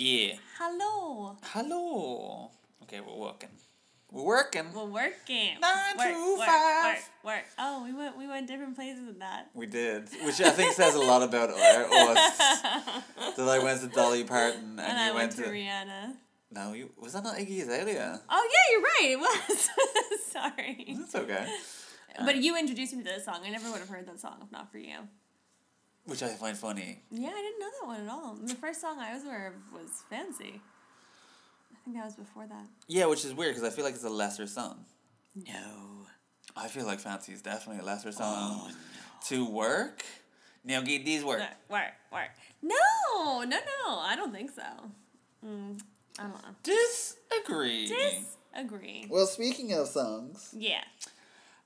Yeah. Hello. Hello. Okay, we're working. We're working. We're working. Nine work, to work, five. Work, work. Oh, we went we went different places than that. We did, which I think says a lot about us. That I went to Dolly Parton and, and you I went, went to Rihanna. No, you was that not Iggy Azalea? Oh yeah, you're right. It was. Sorry. That's okay. But uh, you introduced me to this song. I never would have heard that song if not for you. Which I find funny. Yeah, I didn't know that one at all. The first song I was aware of was Fancy. I think that was before that. Yeah, which is weird because I feel like it's a lesser song. No. I feel like Fancy is definitely a lesser song. Oh, no. To work? Now get these work. Work, work, work. No, no, no. I don't think so. Mm, I don't know. Disagree. Disagree. Well, speaking of songs, Yeah.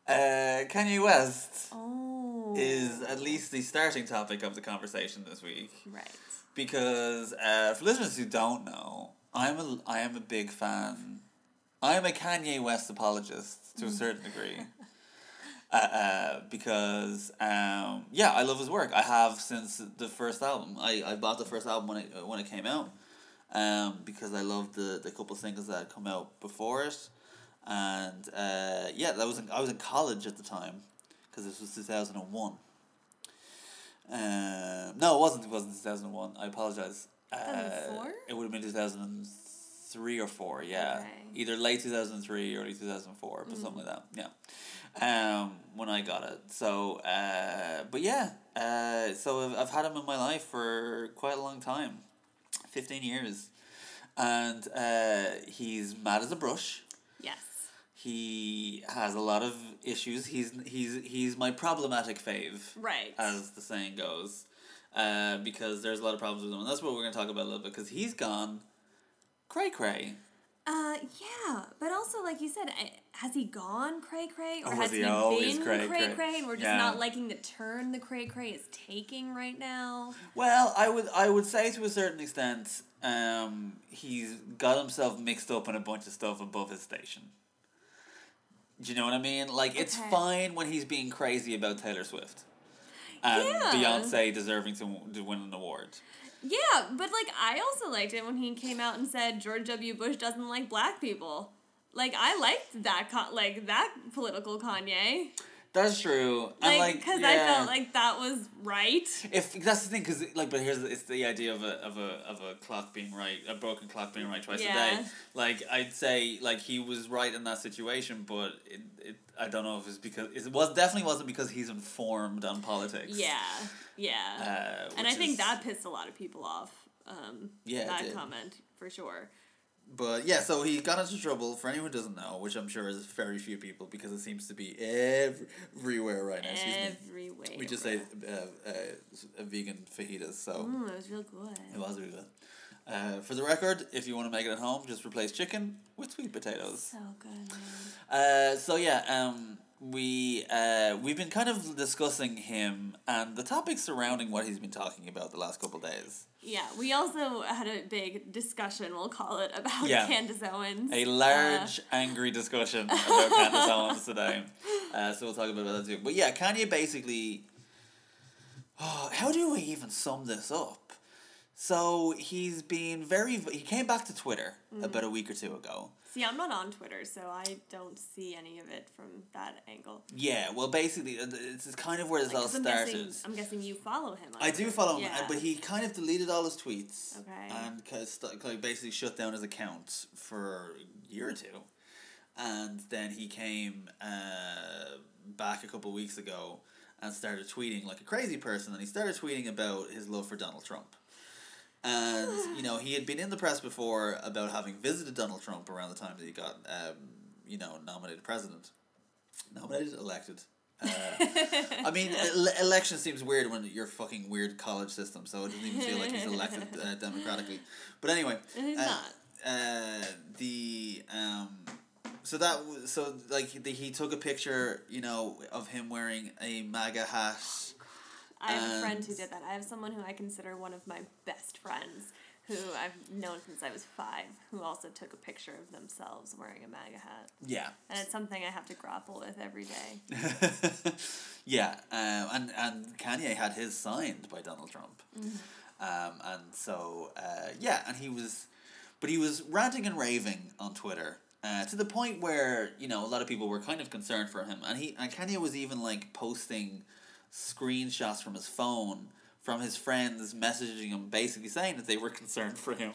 uh, Kanye West Oh. Is at least the starting topic of the conversation this week. Right. because uh, for listeners who don't know, I'm a I am a big fan. I am a Kanye West apologist to a certain degree. Uh, uh, because um, yeah, I love his work. I have since the first album. I, I bought the first album when it when it came out, um, because I loved the the couple singles that had come out before it, and uh, yeah, that was in, I was in college at the time, because this was two thousand and one. Um, no, it wasn't. It wasn't two thousand and one. I apologize. Uh, it would have been two thousand and three or four. Yeah, Okay. either late two thousand and three, early two thousand and four, but something like that. Yeah. Um, when I got it. So, uh, but yeah. Uh, so I've, I've had him in my life for quite a long time, fifteen years, and uh, he's mad as a brush. He has a lot of issues. He's he's he's my problematic fave Right. as the saying goes, uh, because there's a lot of problems with him, and that's what we're going to talk about a little bit. Because he's gone, cray cray. Uh, yeah, but also like you said, has he gone cray cray, or Or has he he been cray cray cray? cray, and we're just Yeah. not liking the turn the cray cray is taking right now? Well, I would I would say to a certain extent, um, he's got himself mixed up in a bunch of stuff above his station. Do you know what I mean? Like it's Okay. fine when he's being crazy about Taylor Swift, and Yeah. Beyonce deserving to to win an award. Yeah, but like I also liked it when he came out and said George W. Bush doesn't like black people. Like I liked that con- like that political Kanye. That's true. Like like because I felt like that was right. If that's the thing, because like, but here's the, it's the idea of a of a of a clock being right, a broken clock being right twice a day. Like I'd say, like he was right in that situation, but it, it I don't know if it's because it was definitely wasn't because he's informed on politics. Yeah, yeah. Uh, and I which think that pissed a lot of people off. Um, Yeah, that comment for sure. But yeah, so he got into trouble. For anyone who doesn't know, which I'm sure is very few people, because it seems to be ev- everywhere right now. Excuse me. Everywhere. We just ate uh, uh, a vegan fajitas, so. Mm, it was real good. It was really good. Uh, for the record, if you want to make it at home, just replace chicken with sweet potatoes. So good, man. Uh, so yeah, um, we uh, we've been kind of discussing him and the topics surrounding what he's been talking about the last couple days. Yeah, we also had a big discussion, we'll call it, about Yeah. Candace Owens. A large, angry discussion about Candace Owens today. Uh, so we'll talk about that too. But yeah, Kanye basically. Oh, how do we even sum this up? So he's been very. He came back to Twitter about a week or two ago. See, I'm not on Twitter, so I don't see any of it from that angle. Yeah, well, basically, uh, it's it's kind of where this Like, all 'cause I'm started. guessing, I'm guessing you follow him. on I do follow him, Yeah. but he kind of deleted all his tweets. Okay. And of st- like basically shut down his account for a year or two, and then he came uh, back a couple weeks ago and started tweeting like a crazy person, and he started tweeting about his love for Donald Trump. And you know he had been in the press before about having visited Donald Trump around the time that he got, um, you know, nominated president, nominated, elected. Uh, I mean, ele- election seems weird when your fucking weird college system, so it doesn't even feel like he's elected uh, democratically. But anyway, He's uh, not. Uh, the um, so that w- so like the, he took a picture, you know, of him wearing a MAGA hat. I have a friend who did that. I have someone who I consider one of my best friends, who I've known since I was five, who also took a picture of themselves wearing a MAGA hat. Yeah. And it's something I have to grapple with every day. yeah, um, and and Kanye had his signed by Donald Trump. Um, and so uh, yeah, and he was, but he was ranting and raving on Twitter. Uh, to the point where you know a lot of people were kind of concerned for him, and he and Kanye was even like posting screenshots from his phone from his friends messaging him basically saying that they were concerned for him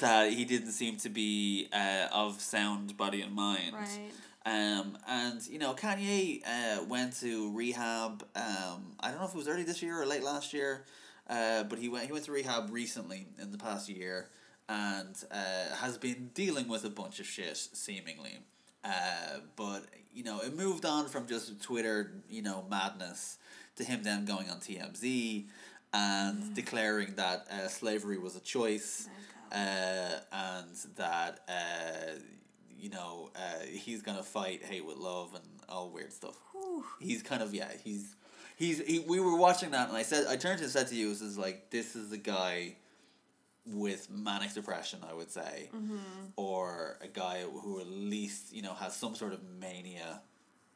that he didn't seem to be uh, of sound body and mind Right. um, and you know Kanye uh, went to rehab um, I don't know if it was early this year or late last year uh, but he went he went to rehab recently in the past year and uh, has been dealing with a bunch of shit seemingly uh, but you know it moved on from just Twitter you know madness to him then going on TMZ and declaring that uh, slavery was a choice uh, and that uh, you know uh, he's gonna fight hate with love and all weird stuff. Whew. He's kind of yeah he's he's he, we were watching that and I said I turned to and said to you this is like this is the guy with manic depression I would say or a guy who at least you know has some sort of mania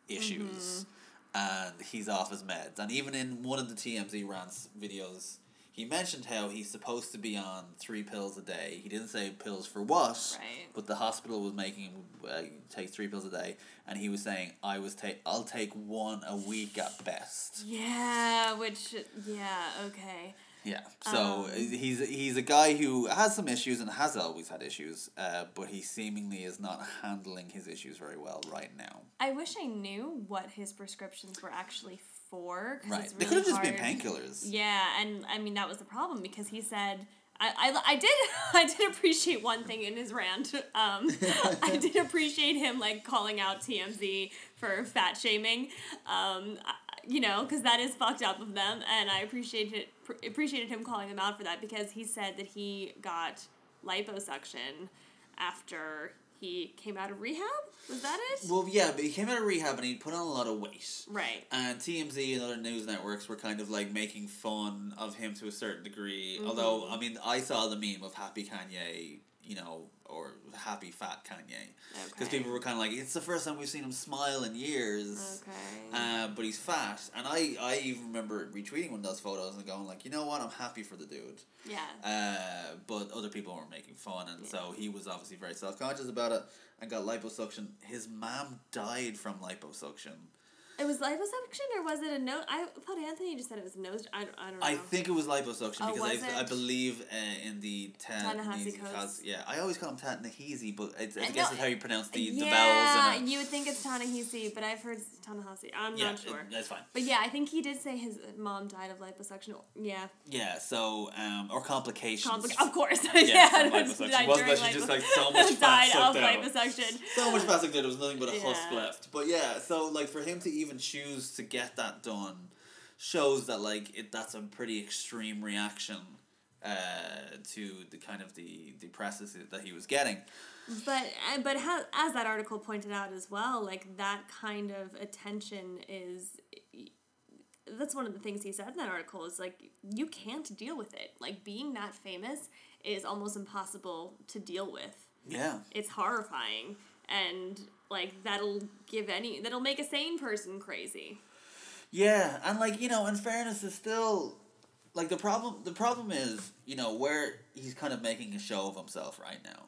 issues. And he's off his meds. And even in one of the TMZ rants videos he mentioned how he's supposed to be on three pills a day. He didn't say pills for what Right. but the hospital was making him uh, take three pills a day. And he was saying I was take I'll take one a week at best. Yeah, which yeah, okay. Yeah. So Um, he's he's a guy who has some issues and has always had issues, uh, but he seemingly is not handling his issues very well right now. I wish I knew what his prescriptions were actually for. Right. it's they could have just been painkillers. Yeah, and I mean that was the problem because he said I, I, I did I did appreciate one thing in his rant. Um, I did appreciate him like calling out TMZ for fat shaming. Um, you know, because that is fucked up of them, and I appreciated pr- appreciated him calling them out for that because he said that he got liposuction after he came out of rehab. Was that it? Well, yeah, but he came out of rehab and he put on a lot of weight. right. And TMZ and other news networks were kind of like making fun of him to a certain degree. Mm-hmm. Although, I mean, I saw the meme of Happy Kanye, you know, or Happy Fat Kanye. Because Okay. people were kind of like, it's the first time we've seen him smile in years. Okay. Uh, but he's fat, and I, I even remember retweeting one of those photos and going like, you know what, I'm happy for the dude. yeah. Uh, but other people were making fun, and so he was obviously very self conscious about it and got liposuction. His mom died from liposuction. It was liposuction or was it a nose? I thought Anthony just said it was a nose. I, don't- I don't know. I think it was liposuction Oh, because was I, I believe uh, in the Ta- Ta-Nehisi Nehisi Coates. Coates- Yeah, I always call him Ta Nehisi, but it's, I Uh, guess no, it's how you pronounce the, the yeah, vowels in it. you would think it's Tanahisi, but I've heard Tanahasi. I'm yeah, not sure. it- that's fine. But yeah, I think he did say his mom died of liposuction. Yeah, Yeah, so um, or complications. Compli- of course. Yeah, yeah, liposuction. Wasn't that she just, like, so much fat died sucked of liposuction. so much plastic there, there was nothing but a husk Yeah. left. But yeah, so like for him to even choose to get that done shows that like it that's a pretty extreme reaction uh, to the kind of the the presses that he was getting. But uh, but ha- as that article pointed out as well, like that kind of attention is that's one of the things he said in that article is like you can't deal with it. Like being that famous is almost impossible to deal with. Yeah. It's horrifying and like that'll give any that'll make a sane person crazy. Yeah, and like you know, in fairness, is still like the problem. The problem is you know where he's kind of making a show of himself right now,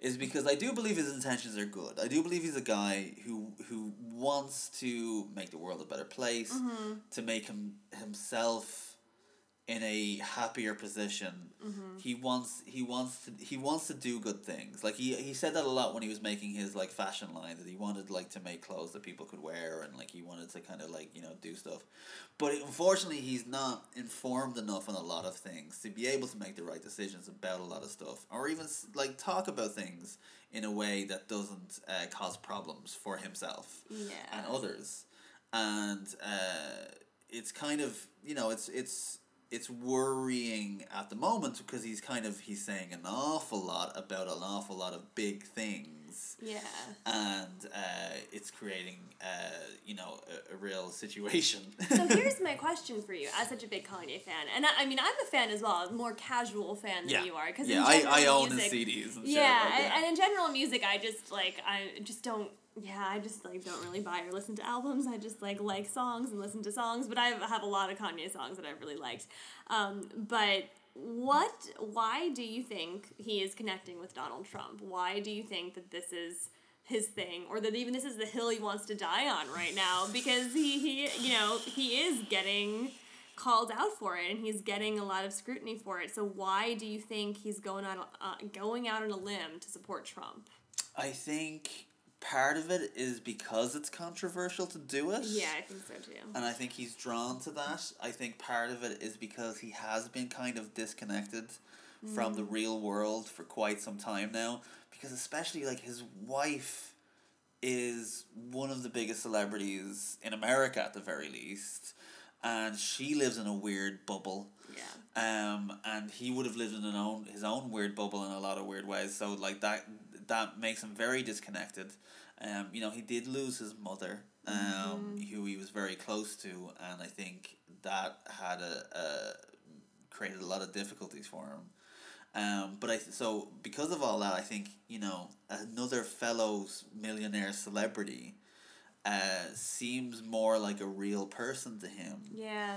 is because I do believe his intentions are good. I do believe he's a guy who who wants to make the world a better place, mm-hmm. to make him himself in a happier position. He wants he wants to he wants to do good things. Like he he said that a lot when he was making his like fashion line that he wanted like to make clothes that people could wear and like he wanted to kind of like you know do stuff. But unfortunately, he's not informed enough on a lot of things to be able to make the right decisions about a lot of stuff, or even like talk about things in a way that doesn't uh, cause problems for himself Yeah. and others, and uh, it's kind of you know it's it's it's worrying at the moment because he's kind of he's saying an awful lot about an awful lot of big things Yeah. and uh, it's creating uh, you know a, a real situation so here's my question for you, as such a big Kanye fan, and I, I mean I'm a fan as well, a more casual fan than yeah you are, because yeah I, I own the CDs and yeah, like and, and in general music, I just like I just don't. Yeah, I just like don't really buy or listen to albums. I just like like songs and listen to songs. But I have a lot of Kanye songs that I've really liked. Um, but what why do you think he is connecting with Donald Trump? Why do you think that this is his thing or that even this is the hill he wants to die on right now because he, he you know he is getting called out for it and he's getting a lot of scrutiny for it so why do you think he's going on uh, going out on a limb to support Trump I think part of it is because it's controversial to do it. yeah I think so too And I think he's drawn to that. I think part of it is because he has been kind of disconnected from the real world for quite some time now. Because especially like his wife is one of the biggest celebrities in America at the very least. And she lives in a weird bubble. yeah Um, and he would have lived in an own his own weird bubble in a lot of weird ways. So like that that makes him very disconnected. Um, you know, he did lose his mother, um, who he was very close to, and I think that had a, a created a lot of difficulties for him. Um, but I so because of all that, I think you know another fellow millionaire celebrity, uh, seems more like a real person to him yeah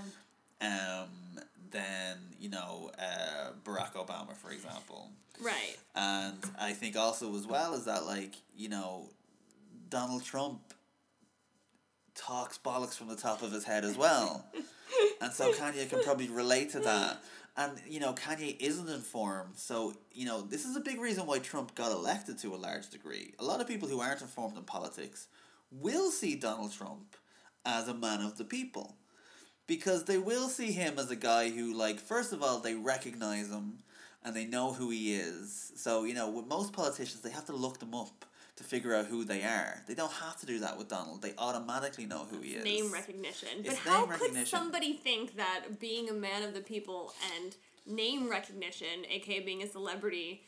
um, than you know uh, Barack Obama, for example. right And I think also as well is that like you know Donald Trump talks bollocks from the top of his head as well, and so Kanye can probably relate to that. And you know Kanye isn't informed, so you know this is a big reason why Trump got elected to a large degree. A lot of people who aren't informed in politics will see Donald Trump as a man of the people because they will see him as a guy who like first of all they recognize him and they know who he is. So you know with most politicians they have to look them up to figure out who they are. They don't have to do that with donald. They automatically know who he is. name recognition. But It's how name could somebody think that being a man of the people and name recognition, aka being a celebrity,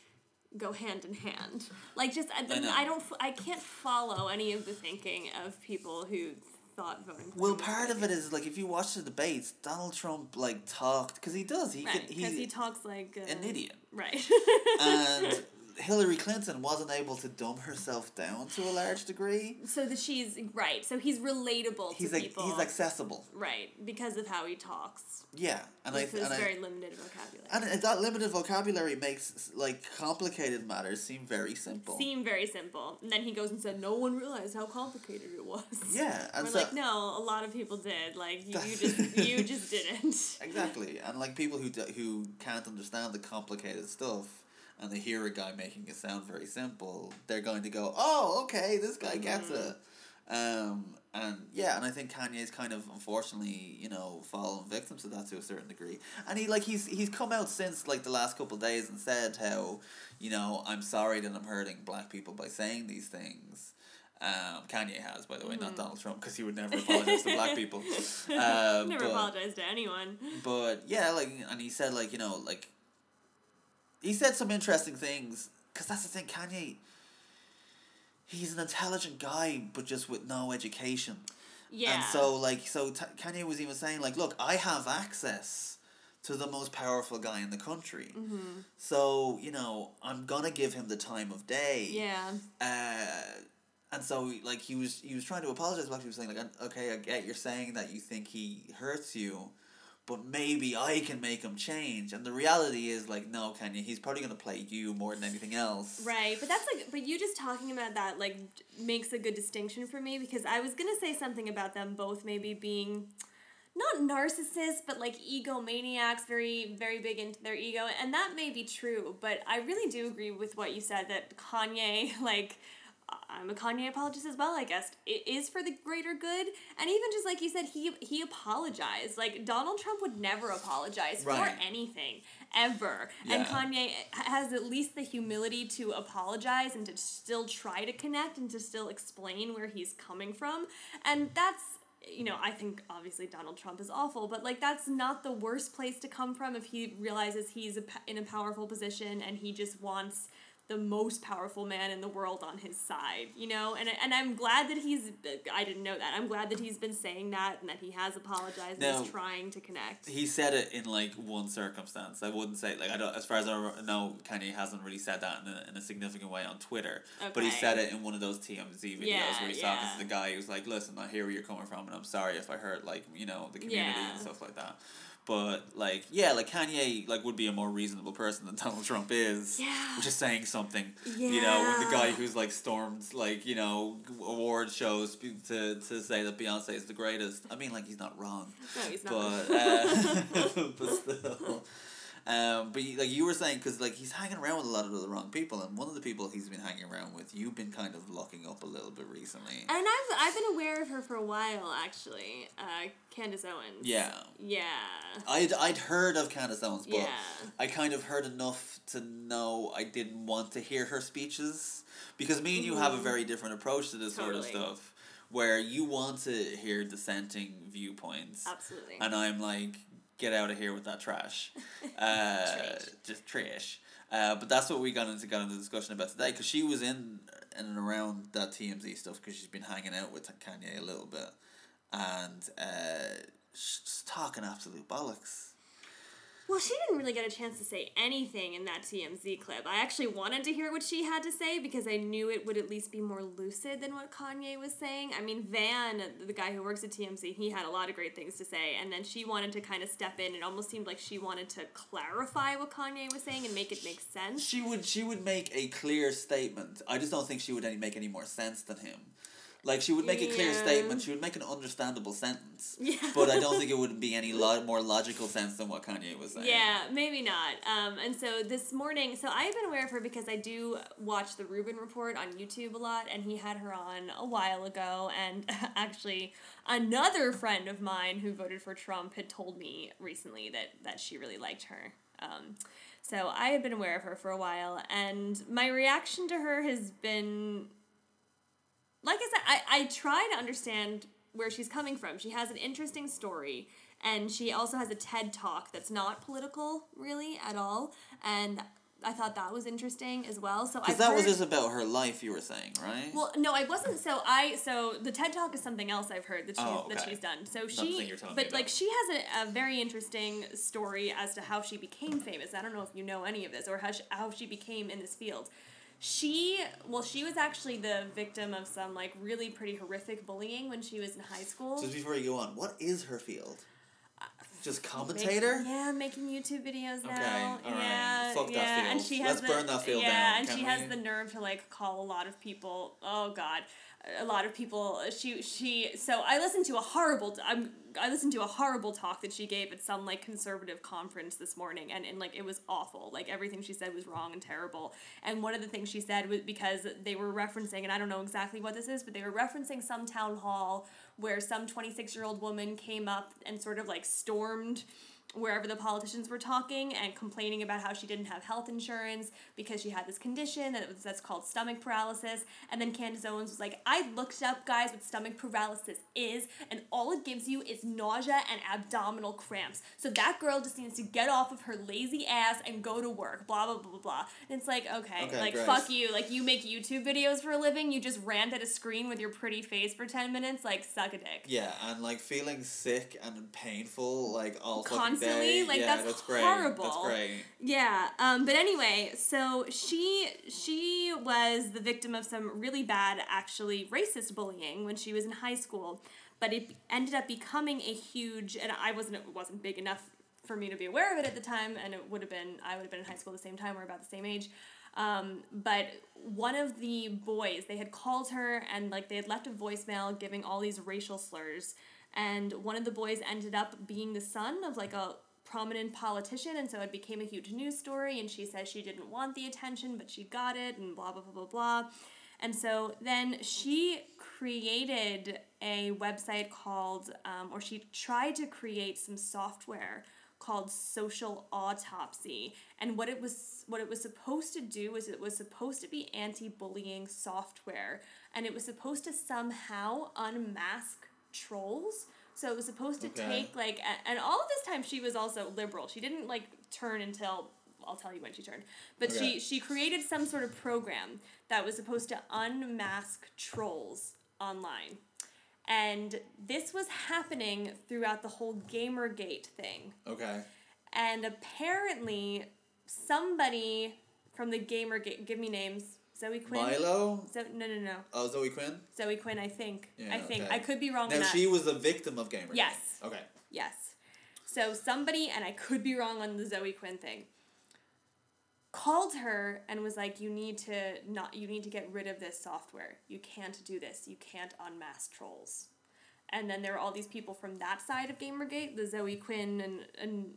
go hand in hand? Like, just I, I don't, I can't follow any of the thinking of people who thought voting. well him was a part of it is like if you watch the debates donald trump like talked because he does he Right, can because he talks like uh, an idiot Right. and hillary clinton wasn't able to dumb herself down to a large degree so that she's right. So he's relatable he's to like people. he's accessible right because of how he talks. yeah and i and I, very limited vocabulary. And that limited vocabulary makes like complicated matters seem very simple. Seem very simple, and then he goes and said, "No one realized how complicated it was." yeah, and We're so like, no, a lot of people did. Like you, you just you just didn't. exactly, and like people who do, who can't understand the complicated stuff, and they hear a guy making it sound very simple, they're going to go, "Oh, okay, this guy gets Mm-hmm. it." Um, and yeah, and I think Kanye's kind of unfortunately, you know, fallen victim to that to a certain degree. And he like he's he's come out since like the last couple of days and said how, you know, I'm sorry that I'm hurting black people by saying these things. Um, Kanye has, by the way, Mm-hmm. not Donald Trump, because he would never apologize to black people. Uh, Never but- apologize to anyone. but yeah, like, and he said like you know like. He said some interesting things because that's the thing, Kanye. He's an intelligent guy, but just with no education. Yeah. And so, like, so t- Kanye was even saying, like, look, I have access to the most powerful guy in the country. Mm-hmm. So, you know, I'm gonna give him the time of day. yeah. Uh, and so, like, he was he was trying to apologize, but he was saying, like, okay, I get you're saying that you think he hurts you, but maybe I can make him change. And the reality is, like, no, Kanye, he's probably gonna play you more than anything else. Right, but that's like, but you just talking about that like makes a good distinction for me because I was gonna say something about them both maybe being not narcissists, but like egomaniacs, very, very big into their ego, and that may be true. But I really do agree with what you said that Kanye, like, I'm a Kanye apologist as well, I guess. It is for the greater good, and even just like you said, he he apologized. Like Donald Trump would never apologize Right. for anything ever, and Kanye has at least the humility to apologize and to still try to connect and to still explain where he's coming from, and that's you know, I think obviously Donald Trump is awful, but like that's not the worst place to come from if he realizes he's a, in a powerful position and he just wants the most powerful man in the world on his side, you know? And and I'm glad that he's I didn't know that. I'm glad that he's been saying that and that he has apologized and is trying to connect. He said it in like one circumstance. I wouldn't say like I don't. As far as I know, Kanye hasn't really said that in a, in a significant way on Twitter. Okay. But he said it in one of those TMZ videos Yeah, where he's talking to the guy who's like, "Listen, I hear where you're coming from, and I'm sorry if I hurt like you know the community Yeah. and stuff like that." But like, yeah, like Kanye like would be a more reasonable person than Donald Trump is. Yeah. Which is saying something. Yeah. You know, with the guy who's like stormed like you know award shows to to say that Beyonce is the greatest. I mean, like he's not wrong. No, he's not. But uh, but still. Um, but you, like you were saying, because like he's hanging around with a lot of the wrong people, and one of the people he's been hanging around with, you've been kind of locking up a little bit recently. And I've I've been aware of her for a while actually. Uh, Candace Owens. Yeah. Yeah. I'd I'd heard of Candace Owens, but Yeah. I kind of heard enough to know I didn't want to hear her speeches because me and you have a very different approach to this sort of Mm-hmm. Stuff, where you want to hear dissenting viewpoints, Absolutely. and I'm like, get out of here with that trash, uh, Trash. just trash. Uh, but that's what we got into got into discussion about today because she was in in and around that TMZ stuff because she's been hanging out with Kanye a little bit, and uh, she's talking absolute bollocks. Well, she didn't really get a chance to say anything in that TMZ clip. I actually wanted to hear what she had to say because I knew it would at least be more lucid than what Kanye was saying. I mean, Van, the guy who works at TMZ, he had a lot of great things to say, and then she wanted to kind of step in. It almost seemed like she wanted to clarify what Kanye was saying and make it make sense. She would she would make a clear statement. I just don't think she would any make any more sense than him. Like she would make a clear Yeah. statement. She would make an understandable sentence. Yeah. But I don't think it would be any lo- more logical sense than what Kanye was saying. Yeah, maybe not. Um, and so this morning, so I've been aware of her because I do watch the Rubin Report on YouTube a lot, and he had her on a while ago. And actually, another friend of mine who voted for Trump had told me recently that that she really liked her. Um, so I had been aware of her for a while, and my reaction to her has been like I said, I, I try to understand where she's coming from. She has an interesting story, and she also has a TED talk that's not political, really, at all. And I thought that was interesting as well. So I Because that was just about her life. You were saying, right? well, no, I wasn't. So I so the TED Talk is something else I've heard that she's Oh, that she's done. So she, you're telling me but like she has a, a very interesting story as to how she became famous. I don't know if you know any of this or how she, how she became in this field. She well, she was actually the victim of some like really pretty horrific bullying when she was in high school. just before you go on, what is her field? Uh, just Make- commentator. yeah, making YouTube videos now. Okay, all right. yeah, Fuck that yeah, and field. she Let's the, burn that field yeah, down, Yeah, and she we? has the nerve to like call a lot of people. Oh God, a lot of people. She she. So I listened to a horrible. I'm. I listened to a horrible talk that she gave at some like conservative conference this morning, and, and like it was awful. Like everything she said was wrong and terrible. And one of the things she said was because they were referencing, and I don't know exactly what this is, but they were referencing some town hall where some twenty six year old woman came up and sort of like stormed wherever the politicians were talking and complaining about how she didn't have health insurance because she had this condition that was, that's called stomach paralysis. And then Candace Owens was like, I looked up, guys, what stomach paralysis is, and all it gives you is nausea and abdominal cramps. So that girl just needs to get off of her lazy ass and go to work, blah, blah, blah, blah, blah. And it's like, okay, Okay, like, Grace. fuck you. Like, you make YouTube videos for a living, you just rant at a screen with your pretty face for 10 minutes, like, suck a dick. Yeah, and like feeling sick and painful, like all fucking Constantly? Like, yeah, that's great. horrible. That's great. Yeah, um, but anyway, so she she was the victim of some really bad, actually racist bullying when she was in high school, but it ended up becoming a huge, and I wasn't it wasn't big enough for me to be aware of it at the time, and it would have been I would have been in high school at the same time, we're about the same age. Um, but one of the boys, they had called her and like they had left a voicemail giving all these racial slurs, and one of the boys ended up being the son of like a prominent politician and so it became a huge news story and she says she didn't want the attention but she got it and blah blah blah blah blah. And so then she created a website called um, or she tried to create some software called social autopsy. And what it was what it was supposed to do was it was supposed to be anti-bullying software and it was supposed to somehow unmask trolls so it was supposed to Okay. take like a- and all of this time she was also liberal she didn't like turn until i'll tell you when she turned but Okay. she she created some sort of program that was supposed to unmask trolls online and this was happening throughout the whole gamergate thing Okay. and apparently somebody from the gamergate give me names zoe quinn Milo. Zo- no no no Oh, Zoe Quinn. zoe quinn i think Yeah, i think okay. i could be wrong Now she was a victim of gamer. Yes. Okay. Yes. So somebody, and I could be wrong on the Zoe Quinn thing, called her and was like, "You need to not. You need to get rid of this software. You can't do this. You can't unmask trolls." And then there are all these people from that side of Gamergate, the Zoe Quinn and and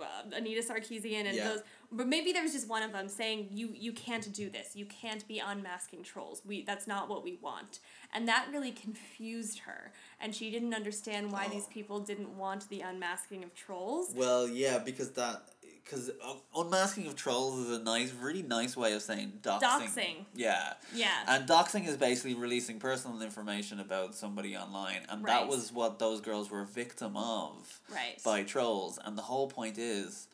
Uh, Anita Sarkeesian and Yeah. those. But maybe there's just one of them saying, "You you can't do this. You can't be unmasking trolls. We that's not what we want." And that really confused her, and she didn't understand why oh. these Oh. people didn't want the unmasking of trolls. Well, yeah, because that because unmasking uh, of trolls is a nice, really nice way of saying doxing. Doxing. Yeah. Yeah. And doxing is basically releasing personal information about somebody online, and that was what those girls were a victim of right. by trolls. And the whole point is,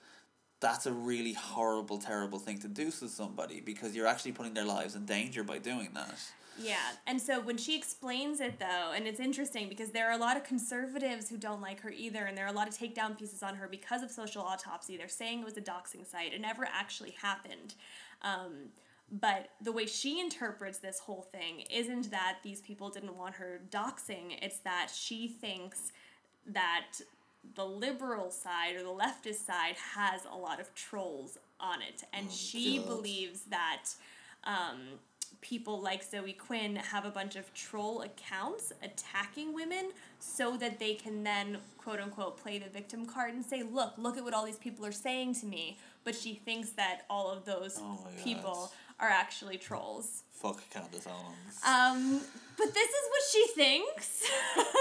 that's a really horrible, terrible thing to do to somebody because you're actually putting their lives in danger by doing that. Yeah, and so when she explains it though, and it's interesting because there are a lot of conservatives who don't like her either, and there are a lot of takedown pieces on her because of social autopsy. They're saying it was a doxing site. It never actually happened. Um, but the way she interprets this whole thing isn't that these people didn't want her doxing, it's that she thinks that the liberal side or the leftist side has a lot of trolls on it. And Oh, she God. believes that um, people like Zoe Quinn have a bunch of troll accounts attacking women so that they can then quote unquote play the victim card and say, look, look at what all these people are saying to me. But she thinks that all of those Oh people are actually trolls. Fuck Candace Owens. Um, but this is what she thinks.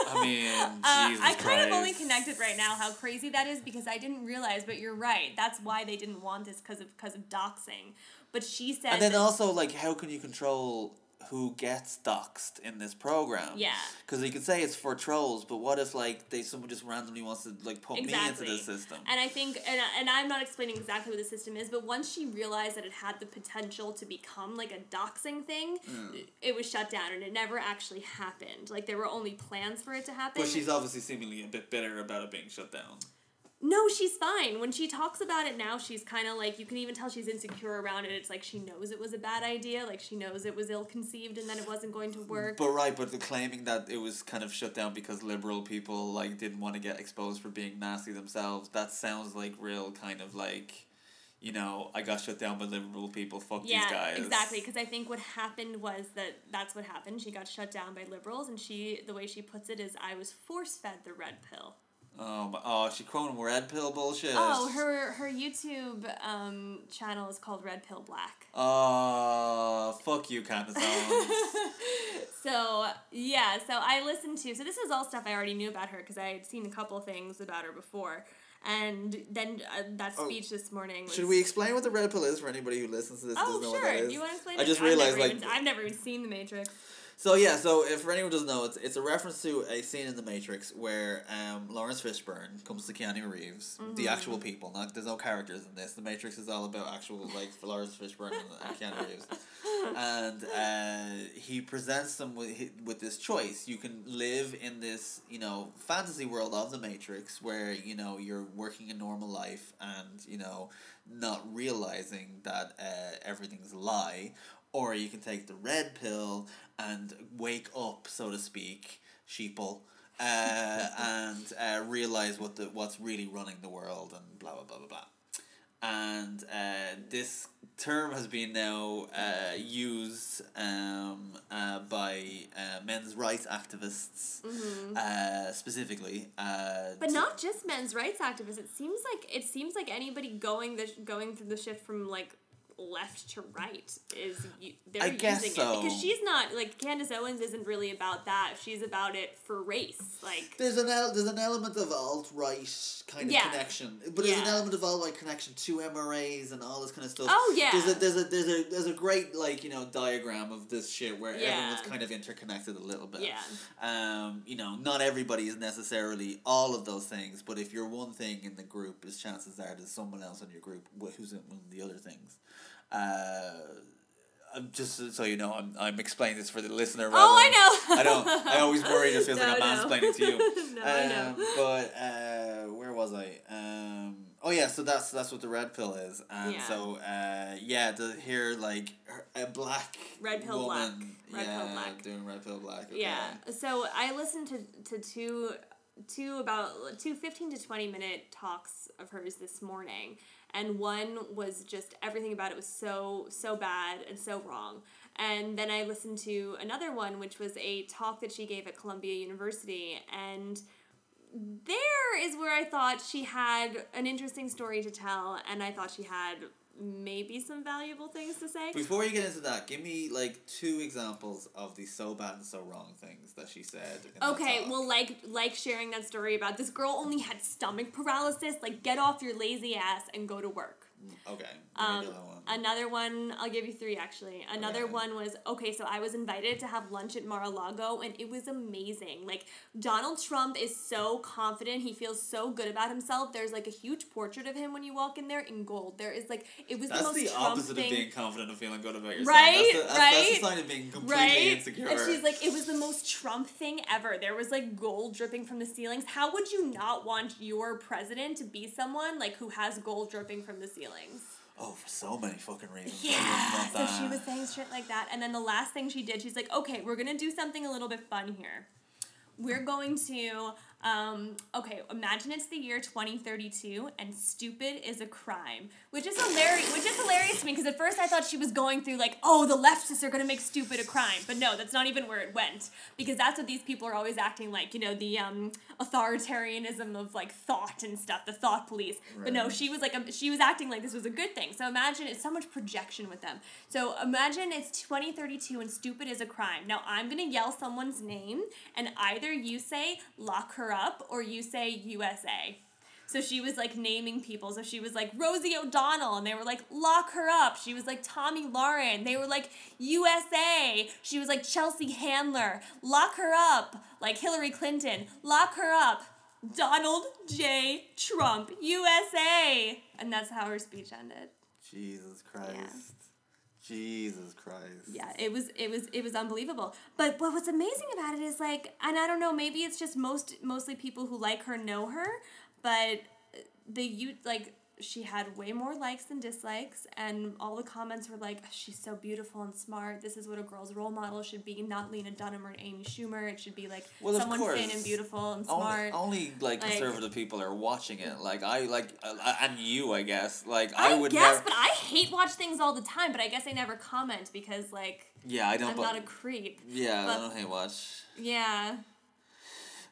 I mean, Uh, Jesus I kind of only connected right now how crazy that is because I didn't realize, but you're right. That's why they didn't want this because of because of doxing. But she said, And then also, like, how can you control who gets doxed in this program? Yeah. Because you could say it's for trolls, but what if like they someone just randomly wants to like put Exactly. me into the system? And I think, and, and I'm not explaining exactly what the system is, but once she realized that it had the potential to become like a doxing thing, Mm. it was shut down and it never actually happened. Like there were only plans for it to happen. but she's obviously seemingly a bit bitter about it being shut down. No, she's fine. When she talks about it now, she's kind of like you can even tell she's insecure around it. It's like she knows it was a bad idea, like she knows it was ill conceived and that it wasn't going to work. But right, but the claiming that it was kind of shut down because liberal people like didn't want to get exposed for being nasty themselves. That sounds like real kind of like, you know, I got shut down by liberal people. Fuck yeah, these guys. exactly. Because I think what happened was that that's what happened. She got shut down by liberals, and she the way she puts it is, "I was force fed the red pill." Oh, my, oh, she quoting red pill bullshit. Oh, her her YouTube um, channel is called Red Pill Black. Oh, fuck you, Owens. so yeah, so I listened to. So this is all stuff I already knew about her because I had seen a couple things about her before, and then uh, that Oh, speech this morning. Was, Should we explain what the red pill is for anybody who listens to this? Oh doesn't know sure. what that is? Do you want to explain? I just I've realized, like, even, I've never even seen The Matrix. So yeah, so if for anyone doesn't know, it's it's a reference to a scene in The Matrix where um, Laurence Fishburne comes to Keanu Reeves, the Mm-hmm. actual people. Not there's no characters in this. The Matrix is all about actual like Laurence Fishburne and, and Keanu Reeves, and uh, he presents them with with this choice. You can live in this you know fantasy world of The Matrix where you know you're working a normal life and you know not realizing that uh, everything's a lie or you can take the red pill and wake up, so to speak, sheeple, uh, and uh, realize what the what's really running the world and blah blah blah blah blah. And uh, this term has been now uh, used um, uh, by uh, men's rights activists uh, specifically. Uh, Mm-hmm. But not just men's rights activists. It seems like it seems like anybody going the going through the shift from like left to right is they're I guess using so. it because she's not like Candace Owens isn't really about that. She's about it for race. Like There's an el- there's an element of alt right kind of Yeah. connection, but there's an element of alt right connection to MRAs and all this kind of stuff. Oh, yeah. There's a there's a there's a there's a great like you know diagram of this shit where Yeah. everyone's kind of interconnected a little bit. Yeah. Um, you know, not everybody is necessarily all of those things, but if you're one thing in the group, is chances are there's someone else in your group who's in the other things. Uh, I'm just so you know, I'm I'm explaining this for the listener. rather oh, I know. I don't. I always worry it feels like I'm No, no. mansplaining to you. no, I know. Um, but uh, where was I? Um, oh yeah, so that's that's what the red pill is, and Yeah. so uh, yeah, to hear like a black Red pill black. woman, Red yeah, pill black. doing red pill black. Okay. Yeah. So I listened to to two two about two 15 to 20 minute talks of hers this morning and one was just everything about it was so so bad and so wrong. And then i listened to another one which was a talk that she gave at columbia university. And there is where i thought she had an interesting story to tell and i thought she had maybe some valuable things to say Before you get into that, give me like two examples of the so bad and so wrong things that she said. Okay, well, like like sharing that story about this girl only had stomach paralysis. Like, get off your lazy ass and go to work. Okay. Um, another one. another one, I'll give you three actually. Another Okay. one was okay, so I was invited to have lunch at Mar a Lago and it was amazing. Like, Donald Trump is so confident, he feels so good about himself. There's like a huge portrait of him when you walk in there in gold. There is like, it was That's the most the Trump opposite thing. of being confident and feeling good about yourself. Right, That's, the, that's, right, that's a sign of being completely right? insecure. And she's like, it was the most Trump thing ever. There was like gold dripping from the ceilings. How would you not want your president to be someone like who has gold dripping from the ceilings? oh, for so many fucking reasons. Yeah. So she was saying shit like that. And then the last thing she did, she's like, okay, we're going to do something a little bit fun here. We're going to, um, okay, imagine it's the year 2032 and stupid is a crime, which is hilarious, which is hilarious to me because at first I thought she was going through like, oh, the leftists are going to make stupid a crime. But no, that's not even where it went because that's what these people are always acting like, you know, the um, authoritarianism of like thought and stuff, the thought police. But no, she was like, um, she was acting like this was a good thing. So imagine it's so much projection with them. So imagine it's 2032 and stupid is a crime. Now I'm going to yell someone's name and either you say lock her up or you say USA. So she was like naming people. So she was like Rosie O'Donnell, and they were like lock her up. She was like Tomi Lahren. They were like USA. She was like Chelsea Handler, lock her up. Like Hillary Clinton, lock her up. Donald J. Trump, USA. And that's how her speech ended. Jesus Christ. Jesus Christ. Yeah, it was it was it was unbelievable. But but what's amazing about it is like, and I don't know, maybe it's just most mostly people who like her know her, but the you like she had way more likes than dislikes, and all the comments were like, she's so beautiful and smart. This is what a girl's role model should be, not Lena Dunham or Amy Schumer. It should be like Well, someone thin and beautiful and Only, smart. only like Like- conservative people are watching it. Like I like, uh, and you, I guess. Like I, I, would guess, never. but I hate watch things all the time. But I guess I never comment because like yeah, I don't. I'm but, not a creep. yeah, but- I don't hate watch. Yeah.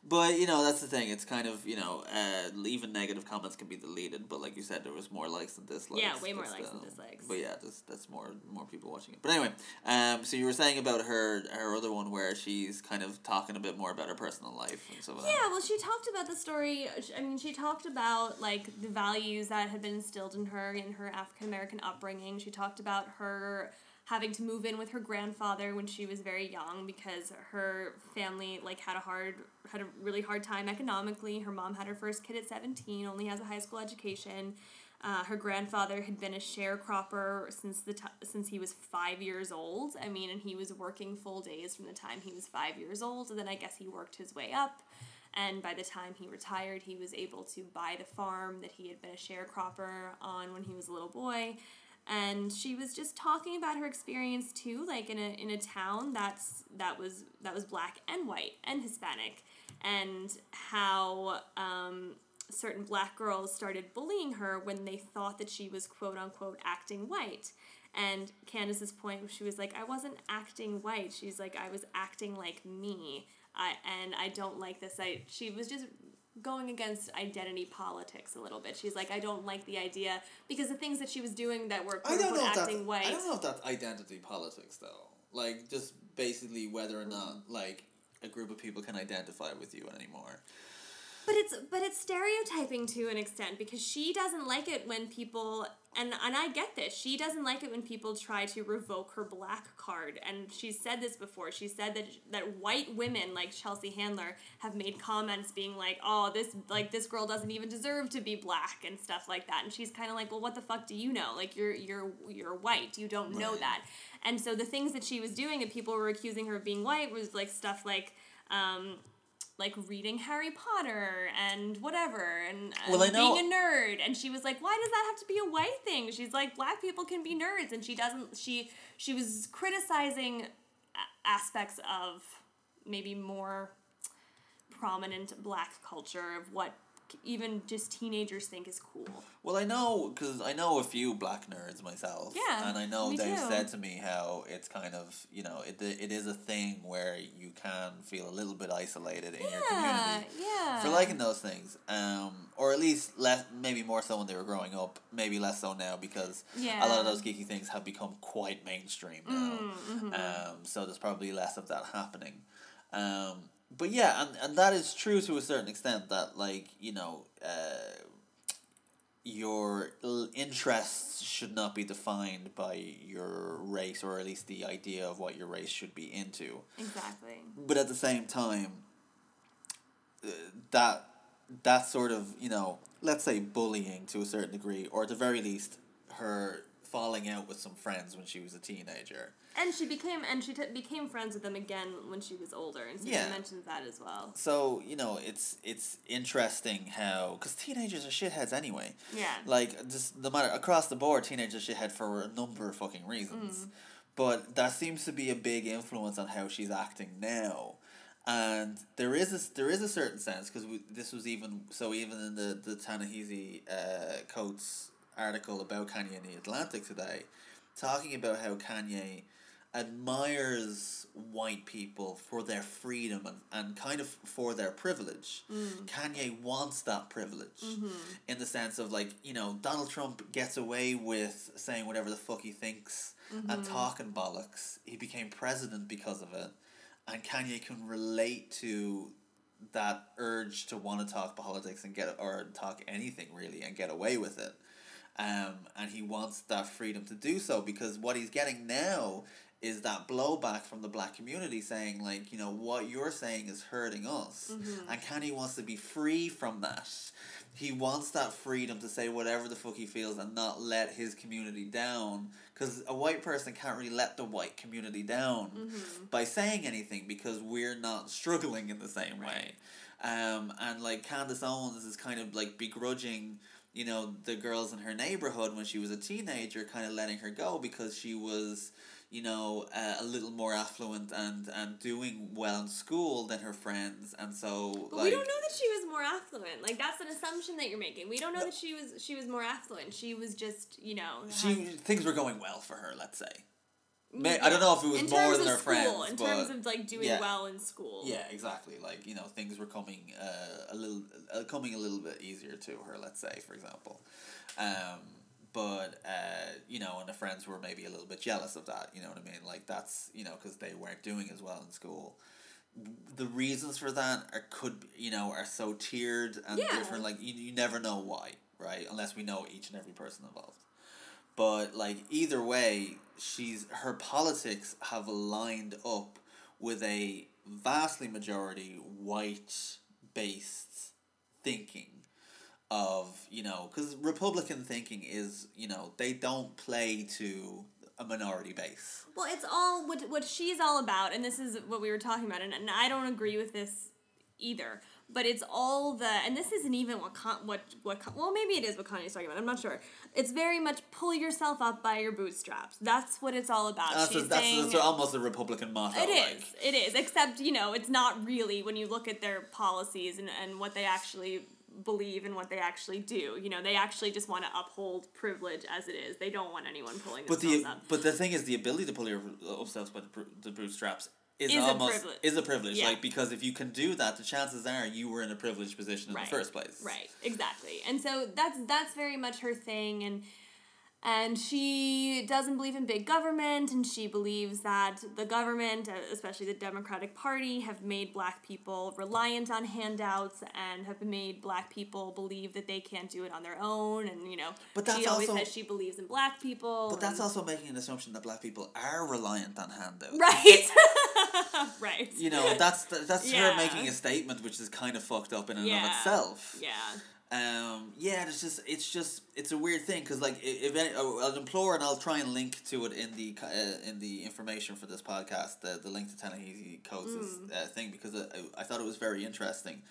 But you know that's the thing. It's kind of you know uh, even negative comments can be deleted. But like you said, there was more likes than dislikes. Yeah, way more likes than dislikes. But yeah, that's that's more more people watching it. But anyway, um, so you were saying about her her other one where she's kind of talking a bit more about her personal life and that. Yeah, well, she talked about the story. I mean, she talked about like the values that had been instilled in her in her African American upbringing. She talked about her having to move in with her grandfather when she was very young because her family like had a hard had a really hard time economically. Her mom had her first kid at 17, only has a high school education. Uh, her grandfather had been a sharecropper since the t- since he was five years old. I mean, and he was working full days from the time he was five years old, and then I guess he worked his way up. And by the time he retired, he was able to buy the farm that he had been a sharecropper on when he was a little boy. And she was just talking about her experience too, like in a in a town that's that was that was black and white and Hispanic, and how um, certain black girls started bullying her when they thought that she was quote unquote acting white. And Candace's point, she was like, I wasn't acting white. She's like, I was acting like me. I, and I don't like this. I she was just going against identity politics a little bit. She's like, I don't like the idea because the things that she was doing that were I don't know unquote if that's, acting white. I don't know if that's identity politics though. Like just basically whether or not like a group of people can identify with you anymore. But it's but it's stereotyping to an extent because she doesn't like it when people and and I get this. She doesn't like it when people try to revoke her black card. And she said this before. She said that that white women like Chelsea Handler have made comments being like, "Oh, this like this girl doesn't even deserve to be black" and stuff like that. And she's kind of like, "Well, what the fuck do you know? Like you're you're you're white. You don't know that." And so the things that she was doing that people were accusing her of being white was like stuff like um, like reading Harry Potter and whatever and, and Well, being a nerd. And she was like why does that have to be a white thing? She's like black people can be nerds. And she doesn't she she was criticizing aspects of maybe more prominent black culture of what even just teenagers think is cool. Well, I know because I know a few black nerds myself. Yeah, And I know they've too. said to me how it's kind of you know it it is a thing where you can feel a little bit isolated in your community yeah. for liking those things. Um, or at least less maybe more so when they were growing up. Maybe less so now because a lot of those geeky things have become quite mainstream now. Mm, mhm. Um, so there's probably less of that happening. Um, but yeah, and, and that is true to a certain extent that, like, you know, uh, your interests should not be defined by your race, or at least the idea of what your race should be into. Exactly. But at the same time, uh, that that sort of you know, let's say bullying to a certain degree, or at the very least, her falling out with some friends when she was a teenager. And she became and she t- became friends with them again when she was older, and so Yeah. she mentions that as well. So you know, it's it's interesting how because teenagers are shitheads anyway. Yeah. Like just no matter across the board, teenagers are shithead for a number of fucking reasons. Mm. But that seems to be a big influence on how she's acting now. And there is a there is a certain sense because this was even so even in the the Ta-Nehisi uh, Coates article about Kanye in the Atlantic today, talking about how Kanye admires white people for their freedom and, and kind of for their privilege. Mm. Kanye wants that privilege mm-hmm. in the sense of like, you know, Donald Trump gets away with saying whatever the fuck he thinks and mm-hmm. talking bollocks. He became president because of it. And Kanye can relate to that urge to want to talk politics and get or talk anything really and get away with it. Um, and he wants that freedom to do so because what he's getting now is that blowback from the black community saying like you know what you're saying is hurting us. And Kanye wants to be free from that. He wants that freedom to say whatever the fuck he feels and not let his community down. Because a white person can't really let the white community down by saying anything because we're not struggling in the same way. Um, and like Candace Owens is kind of like begrudging you know the girls in her neighborhood when she was a teenager kind of letting her go because she was you know uh, a little more affluent and and doing well in school than her friends and so But like we don't know that she was more affluent. Like that's an assumption that you're making. We don't know that she was she was more affluent. She was just you know. she had- things were going well for her let's say May, I don't know if it was in more than her school, friends in but terms of like doing yeah. well in school. yeah exactly like you know things were coming uh, a little uh, coming a little bit easier to her let's say for example um, but uh, you know and the friends were maybe a little bit jealous of that you know what I mean like that's you know because they weren't doing as well in school the reasons for that are could you know are so tiered and Yeah. different like you, you never know why right unless we know each and every person involved but like either way she's her politics have lined up with a vastly majority white based thinking of you know because republican thinking is you know they don't play to a minority base Well, it's all what what she's all about, and this is what we were talking about, and, and I don't agree with this either. But it's all the, and this isn't even what Con, what what Con, well maybe it is what Kanye's talking about. I'm not sure. It's very much pull yourself up by your bootstraps. That's what it's all about. that's, a, that's, saying, that's almost a republican motto It like. is. It is. Except, you know, it's not really when you look at their policies and, and what they actually believe and what they actually do. You know, they actually just want to uphold privilege as it is. They don't want anyone pulling But themselves the up. but the thing is, the ability to pull uh, yourself by the, the bootstraps is, Is a almost privilege. is a privilege. Yeah. Like because if you can do that, the chances are you were in a privileged position in Right. the first place. Right, exactly. And so that's that's very much her thing and and she doesn't believe in big government and she believes that the government uh, especially the democratic party have made black people reliant on handouts and have made black people believe that they can't do it on their own and you know But that's she always also- says she believes in black people But that's also making an assumption that black people are reliant on handouts. right right You know, that's that's Yeah. her making a statement which is kind of fucked up in and of itself. yeah Um, yeah, it's just it's just it's a weird thing because like if any, I'll implore and I'll try and link to it in the uh, in the information for this podcast the the link to Ta-Nehisi Coates' Hmm. uh, thing because I, I thought it was very interesting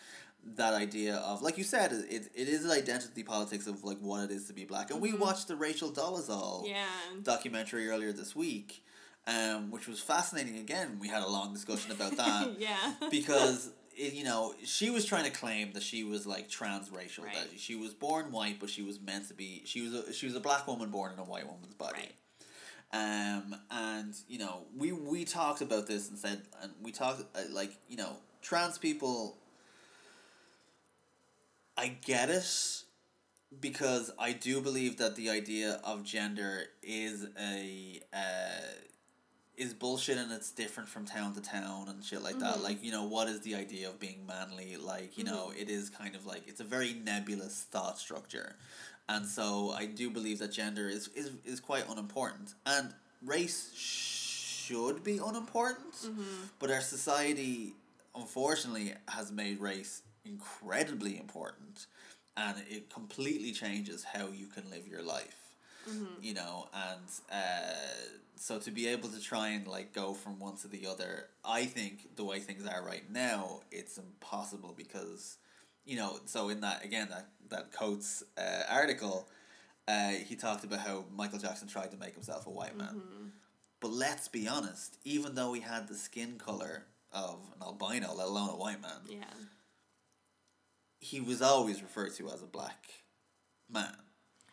that idea of like you said it, it is an identity politics of like what it is to be black and we watched the Rachel Dolezal Mm-hmm. yeah documentary earlier this week um, which was fascinating again we had a long discussion about that yeah because it, you know, she was trying to claim that she was like transracial. Right. That she was born white, but she was meant to be. She was a, she was a black woman born in a white woman's body. Right. Um, and you know, we we talked about this and said, and we talked uh, like you know, trans people. I get it, because I do believe that the idea of gender is a uh, is bullshit and it's different from town to town and shit like that. Mhm. Like you know, what is the idea of being manly? Like you know, it is kind of like it's a very nebulous thought structure. And so I do believe that gender is, is, is quite unimportant. And race should be unimportant, but our society, unfortunately, has made race incredibly important. And it completely changes how you can live your life. You know, and uh, so to be able to try and like go from one to the other, I think the way things are right now, it's impossible because you know, so in that again that that Coates uh, article, uh, he talked about how Michael Jackson tried to make himself a white man. But let's be honest, even though he had the skin color of an albino, let alone a white man, Yeah. he was always referred to as a black man.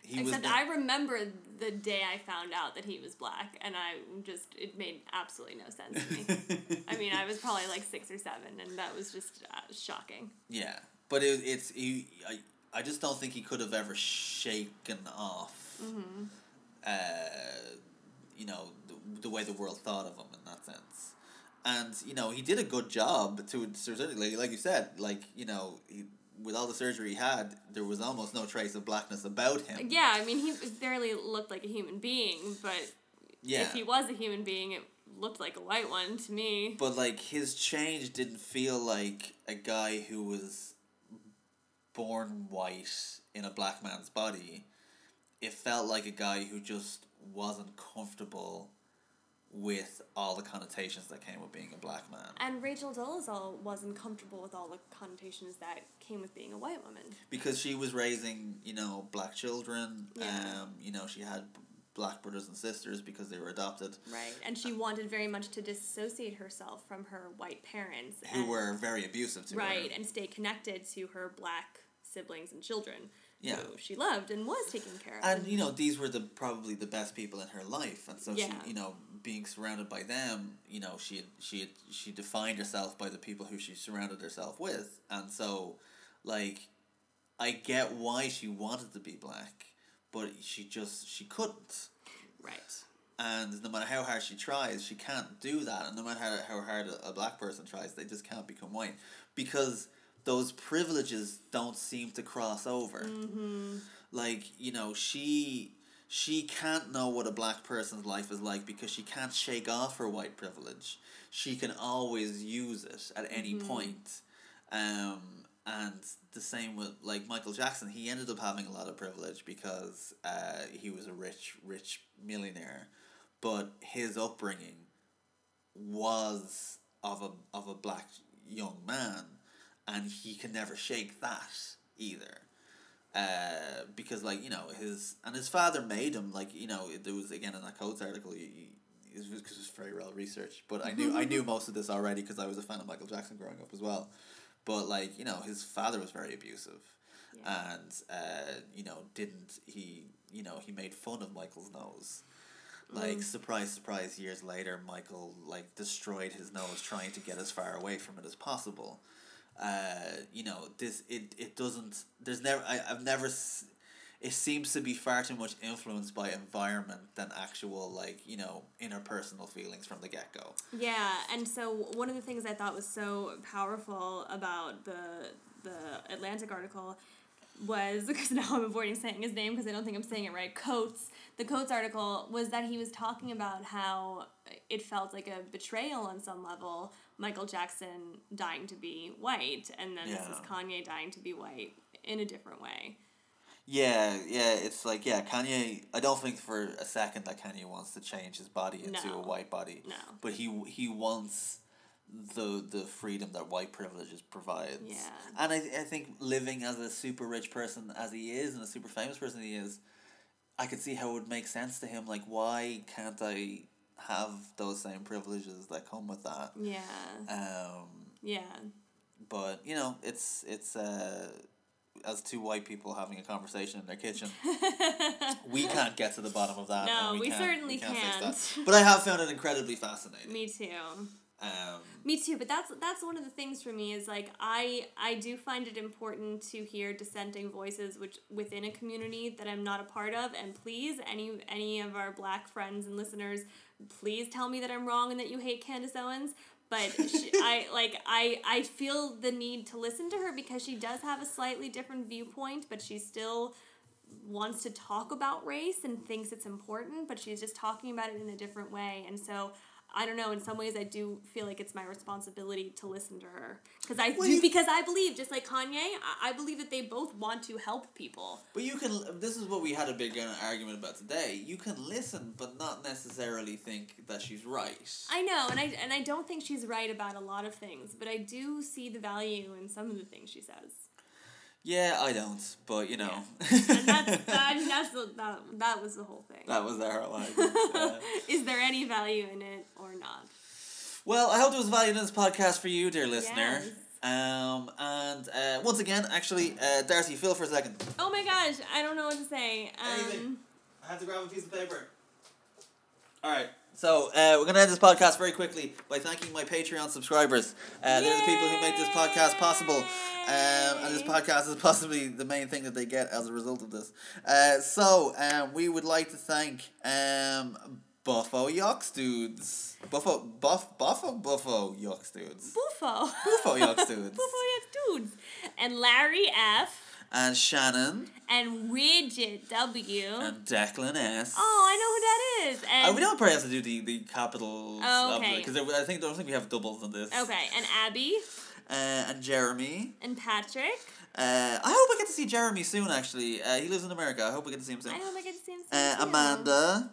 He Except was I remember the day I found out that he was black, and I just it made absolutely no sense to me. I mean, I was probably like six or seven, and that was just uh, shocking. Yeah, but it, it's he. I, I just don't think he could have ever shaken off. Uh, you know the, the way the world thought of him in that sense, and you know he did a good job to a certain like like you said like you know he, with all the surgery he had there was almost no trace of blackness about him. Yeah, I mean, he barely looked like a human being, but Yeah. if he was a human being, it looked like a white one to me. But like his change didn't feel like a guy who was born white in a black man's body. It felt like a guy who just wasn't comfortable with all the connotations that came with being a black man. And Rachel Dolezal wasn't comfortable with all the connotations that came with being a white woman. Because she was raising, you know, black children. Yeah. Um, you know, she had black brothers and sisters because they were adopted. Right. And she wanted very much to dissociate herself from her white parents. Who and- were very abusive to right her. Right, and stay connected to her black siblings and children Yeah. who she loved and was taking care of. And you know these were the probably the best people in her life. And so Yeah. she you know being surrounded by them you know she had, she had, she defined herself by the people who she surrounded herself with. And so like i get why she wanted to be black but she just she couldn't. Right. And no matter how hard she tries she can't do that. And no matter how, how hard a, a black person tries they just can't become white. Because those privileges don't seem to cross over mm-hmm. like you know she she can't know what a black person's life is like because she can't shake off her white privilege she can always use it at any Mhm. point. um and the same with like michael jackson he ended up having a lot of privilege because uh, he was a rich rich millionaire but his upbringing was of a of a black young man and he can never shake that either uh, because like you know his and his father made him like you know there was again in that Coates article you, you, it was because it's very well researched but I knew I knew most of this already because I was a fan of Michael Jackson growing up as well but like you know his father was very abusive Yeah. and uh, you know didn't he you know he made fun of Michael's nose like Mm. surprise surprise years later Michael like destroyed his nose trying to get as far away from it as possible uh, you know this it, it doesn't there's never I, I've never it seems to be far too much influenced by environment than actual like you know interpersonal feelings from the get-go. Yeah and so one of the things i thought was so powerful about the the atlantic article was because now i'm avoiding saying his name because i don't think i'm saying it right coates the coates article was that he was talking about how it felt like a betrayal on some level michael jackson dying to be white and then this is kanye dying to be white in a different way yeah yeah it's like yeah Kanye I don't think for a second that Kanye wants to change his body into No. a white body no but he he wants the the freedom that white privileges provides. Yeah. And I I think living as a super rich person as he is and a super famous person he is, I could see how it would make sense to him. Like, why can't I have those same privileges that come with that? yeah Um, yeah but you know, it's it's uh, as two white people having a conversation in their kitchen. we can't get to the bottom of that. No, and we can't- certainly fix can't. that. But I have found it incredibly fascinating. Me too. Um, Me too, but that's that's one of the things for me is like I I do find it important to hear dissenting voices which within a community that I'm not a part of and please any any of our black friends and listeners please tell me that I'm wrong and that you hate Candace Owens but she, I like I I feel the need to listen to her because she does have a slightly different viewpoint but she still wants to talk about race and thinks it's important but she's just talking about it in a different way. And so I don't know. In some ways, I do feel like it's my responsibility to listen to her because I Well, do you- because I believe just like Kanye, I, I believe that they both want to help people. But you can. This is what we had a big uh, argument about today. You can listen, but not necessarily think that she's right. I know, and I and I don't think she's right about a lot of things, but I do see the value in some of the things she says. Yeah, I don't. But you know, And that's that, that's the, that that was the whole thing. that was our argument. yeah. Is there any value in it or not? Well, I hope there was value in this podcast for you, dear listener. Yes. Um, and uh, once again, actually, uh, Darcy, fill for a second. Oh my gosh, I don't know what to say. Anything. Um, I have to grab a piece of paper. All right. So uh, we're gonna end this podcast very quickly by thanking my Patreon subscribers. Uh, they're the people who make this podcast possible, um, and this podcast is possibly the main thing that they get as a result of this. Uh, so um, we would like to thank um, Buffo Yox dudes, Buffo Buff Buffo Buffo Yox dudes, Buffo. Buffo Yox dudes, Buffo Yox dudes. And Larry F. and Shannon and Widget W. and Declan S. oh, I know who that is. And Uh, we don't probably have to do the, the capitals Oh, okay. because I think I don't think we have doubles on this. Okay, and Abby Uh, and Jeremy. and Patrick. Uh, I hope I get to see Jeremy soon. Actually, uh, he lives in America. I hope I get to see him soon. I hope I get to see him soon. Uh. Amanda.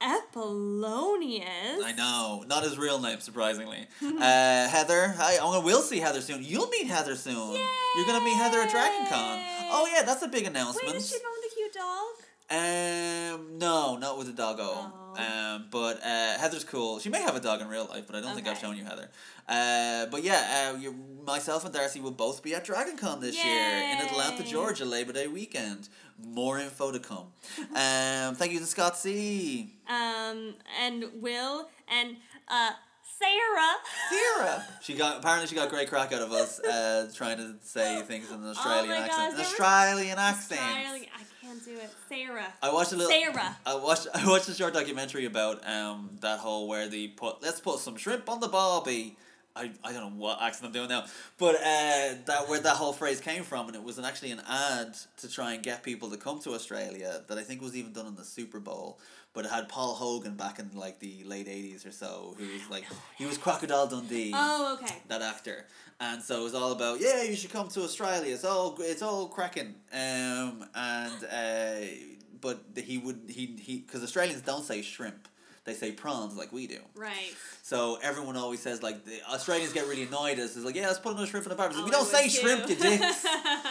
Apollonius. I know, not his real name, surprisingly. uh, Heather. Hi, oh, we'll see Heather soon. You'll meet Heather soon. You're gonna meet Heather at Dragon Con. Oh yeah, that's a big announcement. Wait, is she one with the cute dog? Um, no, not with the doggo. Oh. Um, but uh, Heather's cool. She may have a dog in real life, but I don't think I've shown you Heather. Uh, but yeah, uh, you, myself and Darcy will both be at Dragon Con this year in Atlanta, Georgia, Labor Day weekend. More info to come. um, thank you to Scott C. Um, and Will and uh Sarah. Sarah. She got apparently she got great crack out of us uh, trying to say things in an Australian Oh accent. gosh, An Australian accent. Australian- I can't do it. Sarah. I watched a little. Sarah. I watched I watched a short documentary about um that whole where they put let's put some shrimp on the barbie. I, I don't know what accent I'm doing now, but uh, that where that whole phrase came from, and it was an, actually an ad to try and get people to come to Australia. That I think was even done in the Super Bowl, but it had Paul Hogan back in like the late '80s or so, who was like he was Crocodile Dundee Oh, okay. that actor. And so it was all about, yeah, you should come to Australia. It's all it's all cracking. Um, and uh, but he would he he because Australians don't say shrimp, they say prawns like we do. Right. So everyone always says like the Australians get really annoyed at us. It's like yeah, let's put another shrimp in the barbie. Oh, we don't say too. shrimp, you dicks.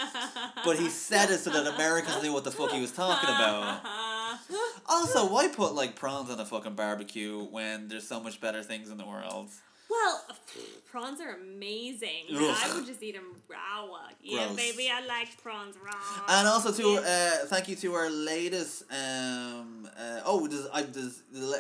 but he said it so that Americans knew what the fuck he was talking about. Also, why put like prawns on a fucking barbecue when there's so much better things in the world? Well, prawns are amazing. I would just eat them raw. Yeah, Gross. baby, I like prawns raw. And also to Yeah. uh, thank you to our latest um uh, oh this, I,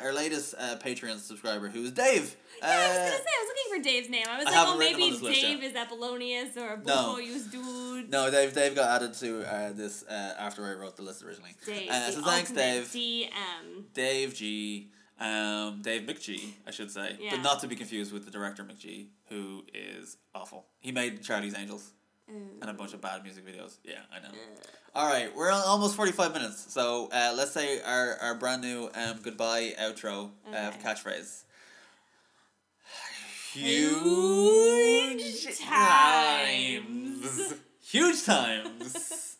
our latest uh, Patreon subscriber who is Dave. yeah, I was Uh, gonna say I was looking for Dave's name. I was I like, oh, maybe on this list Dave is Apollonius or No. Bufoyus dude. no, Dave. Dave got added to uh, this uh, after I wrote the list originally. Dave. Uh, so thanks, Dave. DM. Dave G. Um, Dave McGee, I should say, Yeah. but not to be confused with the director McG, who is awful. He made Charlie's Angels and a bunch of bad music videos. Yeah, I know. All right, we're on almost forty five minutes, so uh, let's say our, our brand new um, goodbye outro uh, catchphrase. Huge times. Huge times.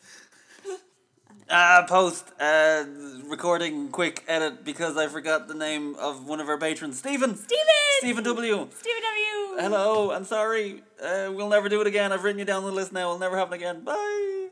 Uh, post uh, recording quick edit because I forgot the name of one of our patrons, Stephen. Stephen. Stephen W. Stephen W! Hello, I'm sorry. Uh, we'll never do it again. I've written you down the list now. It'll never happen again. Bye.